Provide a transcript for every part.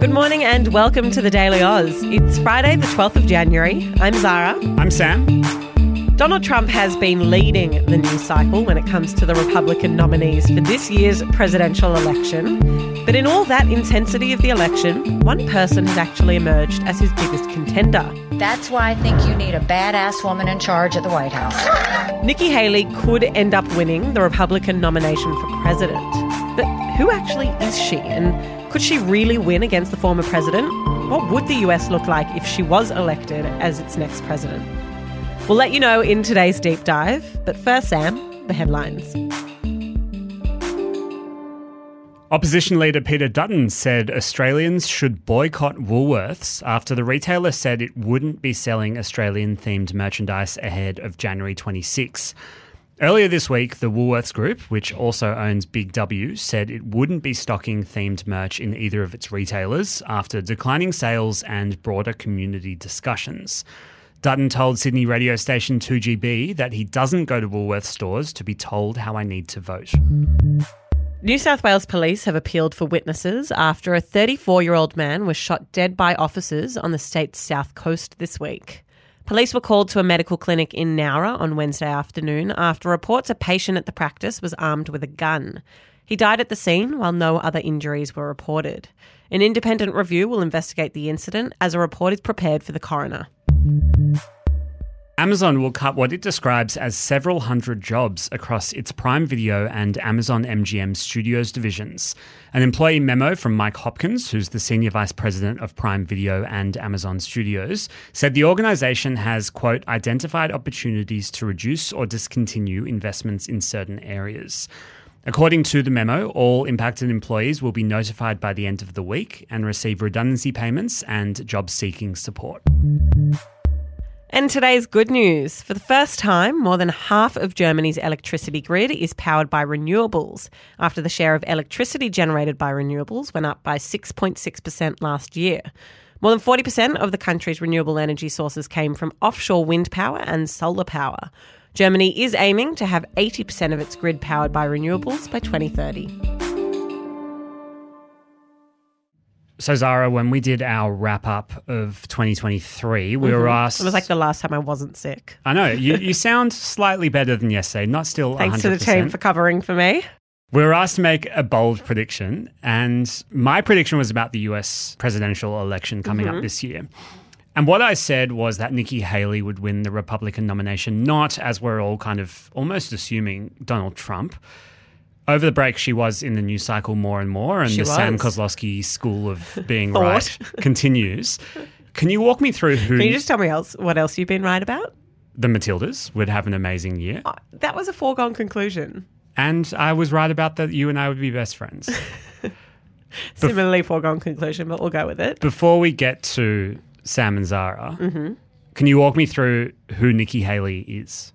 Good morning and welcome to the Daily Oz. It's Friday, the 12th of January. I'm Zara. I'm Sam. Donald Trump has been leading the news cycle when it comes to the Republican nominees for this year's presidential election. But in all that intensity of the election, one person has actually emerged as his biggest contender. That's why I think you need a badass woman in charge at the White House. Nikki Haley could end up winning the Republican nomination for president. But who actually is she? And could she really win against the former president? What would the US look like if she was elected as its next president? We'll let you know in today's deep dive. But first, Sam, the headlines. Opposition leader Peter Dutton said Australians should boycott Woolworths after the retailer said it wouldn't be selling Australian themed merchandise ahead of January 26. Earlier this week, the Woolworths Group, which also owns Big W, said it wouldn't be stocking themed merch in either of its retailers after declining sales and broader community discussions. Dutton told Sydney radio station 2GB that he doesn't go to Woolworths stores to be told how I need to vote. New South Wales police have appealed for witnesses after a 34 year old man was shot dead by officers on the state's south coast this week. Police were called to a medical clinic in Nowra on Wednesday afternoon after reports a patient at the practice was armed with a gun. He died at the scene while no other injuries were reported. An independent review will investigate the incident as a report is prepared for the coroner. Amazon will cut what it describes as several hundred jobs across its Prime Video and Amazon MGM Studios divisions. An employee memo from Mike Hopkins, who's the Senior Vice President of Prime Video and Amazon Studios, said the organization has, quote, identified opportunities to reduce or discontinue investments in certain areas. According to the memo, all impacted employees will be notified by the end of the week and receive redundancy payments and job seeking support. And today's good news. For the first time, more than half of Germany's electricity grid is powered by renewables, after the share of electricity generated by renewables went up by 6.6% last year. More than 40% of the country's renewable energy sources came from offshore wind power and solar power. Germany is aiming to have 80% of its grid powered by renewables by 2030. So, Zara, when we did our wrap up of 2023, we were mm-hmm. asked. It was like the last time I wasn't sick. I know, you, you sound slightly better than yesterday, not still Thanks 100%. to the team for covering for me. We were asked to make a bold prediction, and my prediction was about the US presidential election coming up mm-hmm. this year. And what I said was that Nikki Haley would win the Republican nomination, not as we're all kind of almost assuming Donald Trump. Over the break, she was in the news cycle more and more, and She the Sam. Koslowski school of being right continues. Can you walk me through who Can you just tell me else what else you've been right about? the Matildas would have an amazing year? Oh, that was a foregone conclusion. And I was right about that you and I would be best friends. Similarly foregone conclusion, but we'll go with it. Before we get to Sam and Zara, Mm-hmm. can you walk me through who Nikki Haley is?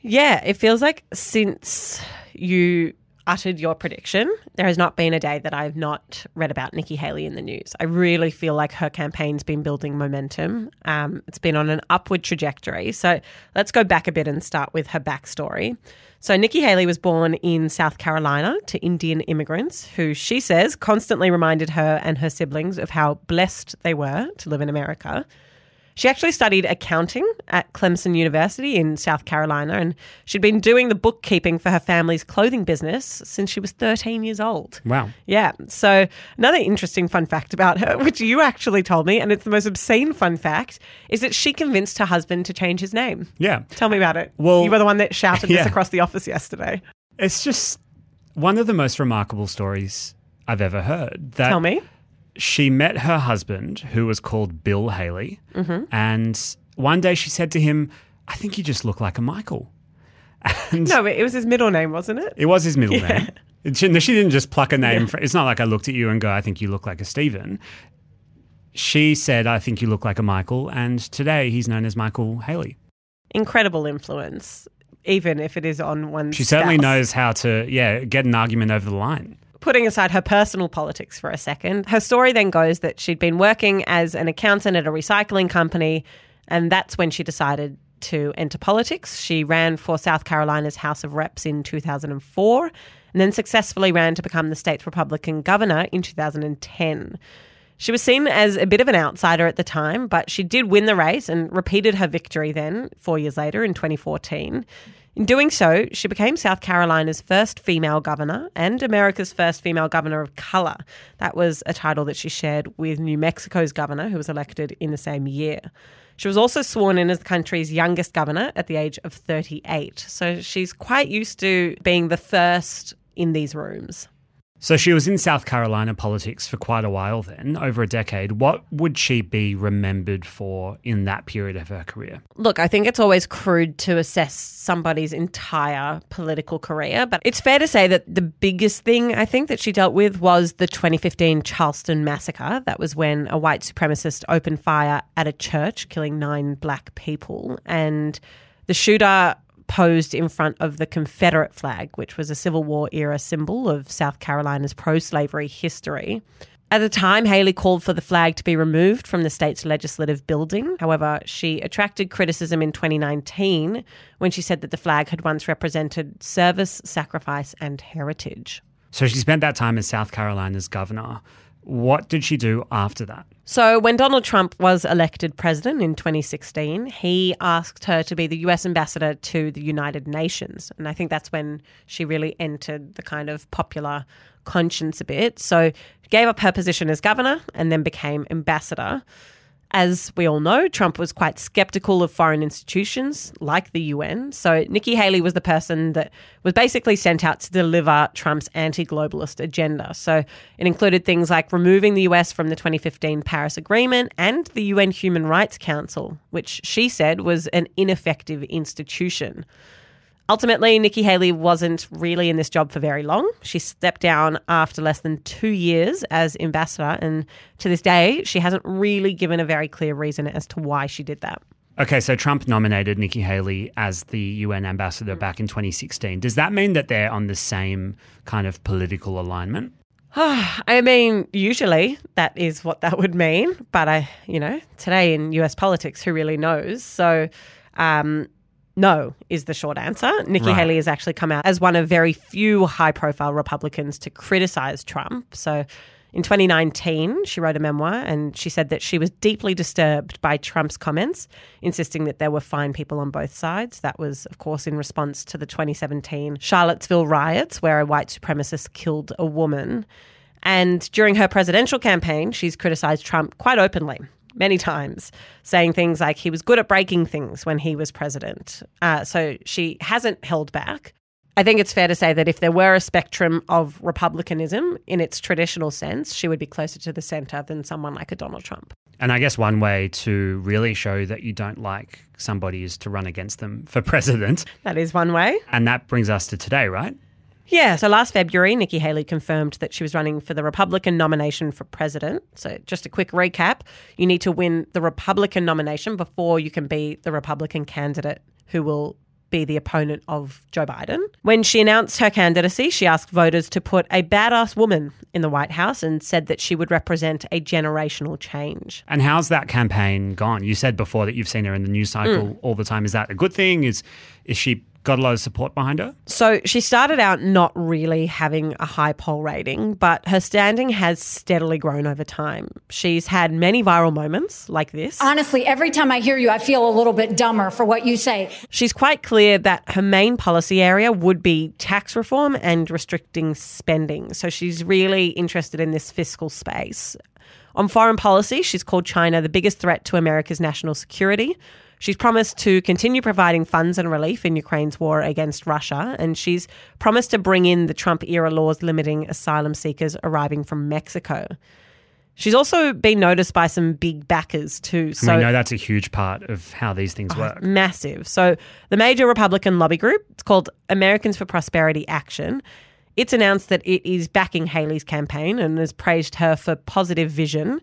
Yeah, it feels like since you uttered your prediction, there has not been a day that I've not read about Nikki Haley in the news. I really feel like her campaign's been building momentum. Um, it's been on an upward trajectory. So let's go back a bit and start with her backstory. So Nikki Haley was born in South Carolina to Indian immigrants who she says constantly reminded her and her siblings of how blessed they were to live in America. She actually studied accounting at Clemson University in South Carolina, and she'd been doing the bookkeeping for her family's clothing business since she was 13 years old. Wow. Yeah. So, another interesting fun fact about her, which you actually told me, and it's the most obscene fun fact, is that she convinced her husband to change his name. Yeah. Tell me about it. Well- you were the one that shouted Yeah. this across the office yesterday. It's just one of the most remarkable stories I've ever heard. That Tell me. She met her husband, who was called Bill Haley, Mm-hmm. and one day she said to him, I think you just look like a Michael. And No, it was his middle name, wasn't it? It was his middle name. She, she didn't just pluck a name. fr it's not like I looked at you and go, I think you look like a Stephen. She said, I think you look like a Michael, and today he's known as Michael Haley. Incredible influence, even if it is on one. She certainly knows how to, yeah, get an argument over the line. Putting aside her personal politics for a second, her story then goes that she'd been working as an accountant at a recycling company, and that's when she decided to enter politics. She ran for South Carolina's House of Reps in 2004 and then successfully ran to become the state's Republican governor in 2010. She was seen as a bit of an outsider at the time, but she did win the race and repeated her victory then, four years later in 2014. In doing so, she became South Carolina's first female governor and America's first female governor of colour. That was a title that she shared with New Mexico's governor, who was elected in the same year. She was also sworn in as the country's youngest governor at the age of 38. So she's quite used to being the first in these rooms. So she was in South Carolina politics for quite a while then, over a decade. What would she be remembered for in that period of her career? Look, I think it's always crude to assess somebody's entire political career, but it's fair to say that the biggest thing I think that she dealt with was the 2015 Charleston massacre. That was when a white supremacist opened fire at a church, killing nine black people. And the shooter posed in front of the Confederate flag, which was a Civil War era symbol of South Carolina's pro slavery history. At the time, Haley called for the flag to be removed from the state's legislative building. However, she attracted criticism in 2019 when she said that the flag had once represented service, sacrifice, and heritage. So she spent that time as South Carolina's governor. What did she do after that? So, when Donald Trump was elected president in 2016, he asked her to be the US ambassador to the United Nations. And I think that's when she really entered the kind of popular conscience a bit. So, gave up her position as governor and then became ambassador. As we all know, Trump was quite skeptical of foreign institutions like the UN. So Nikki Haley was the person that was basically sent out to deliver Trump's anti globalist agenda. So it included things like removing the US from the 2015 Paris Agreement and the UN Human Rights Council, which she said was an ineffective institution. Ultimately, Nikki Haley wasn't really in this job for very long. She stepped down after less than two years as ambassador, and to this day, she hasn't really given a very clear reason as to why she did that. Okay, so Trump nominated Nikki Haley as the UN ambassador back in 2016. Does that mean that they're on the same kind of political alignment? I mean, usually that is what that would mean, but I, you know, today in US politics, who really knows? So, um, no, is the short answer. Nikki right. Haley has actually come out as one of very few high profile Republicans to criticize Trump. So in 2019, she wrote a memoir and she said that she was deeply disturbed by Trump's comments, insisting that there were fine people on both sides. That was, of course, in response to the 2017 Charlottesville riots, where a white supremacist killed a woman. And during her presidential campaign, she's criticized Trump quite openly many times, saying things like he was good at breaking things when he was president. Uh, so she hasn't held back. I think it's fair to say that if there were a spectrum of republicanism in its traditional sense, she would be closer to the center than someone like a Donald Trump. And I guess one way to really show that you don't like somebody is to run against them for president. That is one way. And that brings us to today, right? Yeah, so last February, Nikki Haley confirmed that she was running for the Republican nomination for president. So, just a quick recap you need to win the Republican nomination before you can be the Republican candidate who will be the opponent of Joe Biden. When she announced her candidacy, she asked voters to put a badass woman in the White House and said that she would represent a generational change. And how's that campaign gone? You said before that you've seen her in the news cycle mm. all the time. Is that a good thing? Is is she got a lot of support behind her? So she started out not really having a high poll rating, but her standing has steadily grown over time. She's had many viral moments like this. Honestly, every time I hear you, I feel a little bit dumber for what you say. She's quite clear that her main policy area would be tax reform and restricting spending. So she's really interested in this fiscal space. On foreign policy, she's called China the biggest threat to America's national security. She's promised to continue providing funds and relief in Ukraine's war against Russia, and she's promised to bring in the Trump era laws limiting asylum seekers arriving from Mexico. She's also been noticed by some big backers too. So we know that's a huge part of how these things oh, work. Massive. So the major Republican lobby group, it's called Americans for Prosperity Action. It's announced that it is backing Haley's campaign and has praised her for positive vision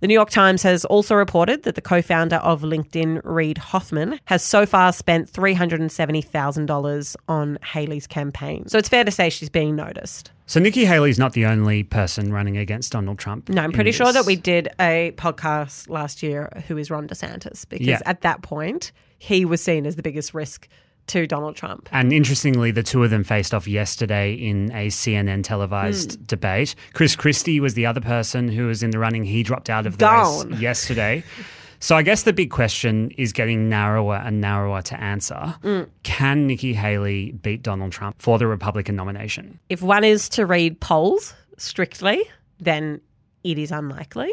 The New York Times has also reported that the co founder of LinkedIn, Reid Hoffman, has so far spent $370,000 on Haley's campaign. So it's fair to say she's being noticed. So Nikki Haley's not the only person running against Donald Trump. No, I'm pretty sure that we did a podcast last year, Who is Ron DeSantis? Because Yeah. at that point, he was seen as the biggest risk to Donald Trump. And interestingly, the two of them faced off yesterday in a CNN televised Hmm. debate. Chris Christie was the other person who was in the running. He dropped out of the race yesterday. So I guess the big question is getting narrower and narrower to answer. Hmm. Can Nikki Haley beat Donald Trump for the Republican nomination? If one is to read polls strictly, then it is unlikely.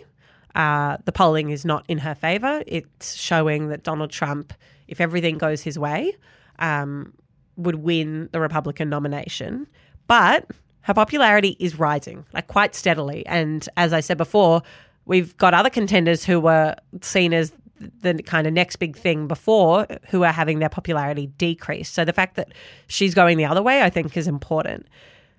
Uh, the polling is not in her favour. It's showing that Donald Trump, if everything goes his way, um, would win the Republican nomination. But her popularity is rising, like quite steadily. And as I said before, we've got other contenders who were seen as the kind of next big thing before who are having their popularity decrease. So the fact that she's going the other way, I think, is important.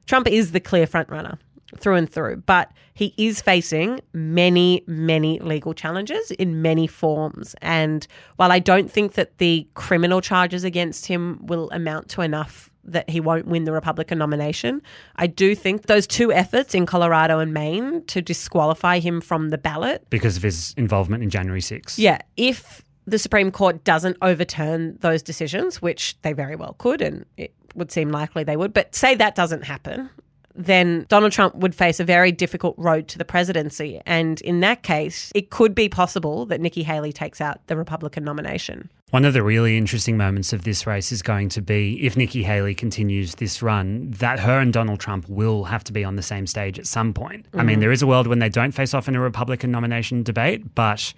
Trump is the clear frontrunner through and through, but he is facing many, many legal challenges in many forms. And while I don't think that the criminal charges against him will amount to enough that he won't win the Republican nomination, I do think those two efforts in Colorado and Maine to disqualify him from the ballot Because of his involvement in January 6th. yeah, if the Supreme Court doesn't overturn those decisions, which they very well could, and it would seem likely they would, but say that doesn't happen, then Donald Trump would face a very difficult road to the presidency. And in that case, it could be possible that Nikki Haley takes out the Republican nomination. One of the really interesting moments of this race is going to be if Nikki Haley continues this run, that her and Donald Trump will have to be on the same stage at some point. I Mm-hmm. mean, there is a world when they don't face off in a Republican nomination debate, but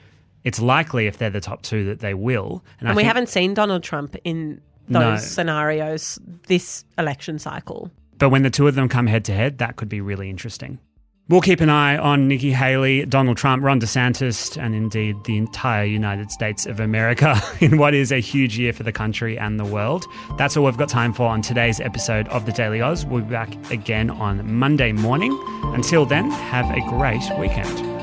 it's likely if they're the top two that they will. And, I we think- haven't seen Donald Trump in those No. scenarios this election cycle. But when the two of them come head to head, that could be really interesting. We'll keep an eye on Nikki Haley, Donald Trump, Ron DeSantis, and indeed the entire United States of America in what is a huge year for the country and the world. That's all we've got time for on today's episode of The Daily Oz. We'll be back again on Monday morning. Until then, have a great weekend.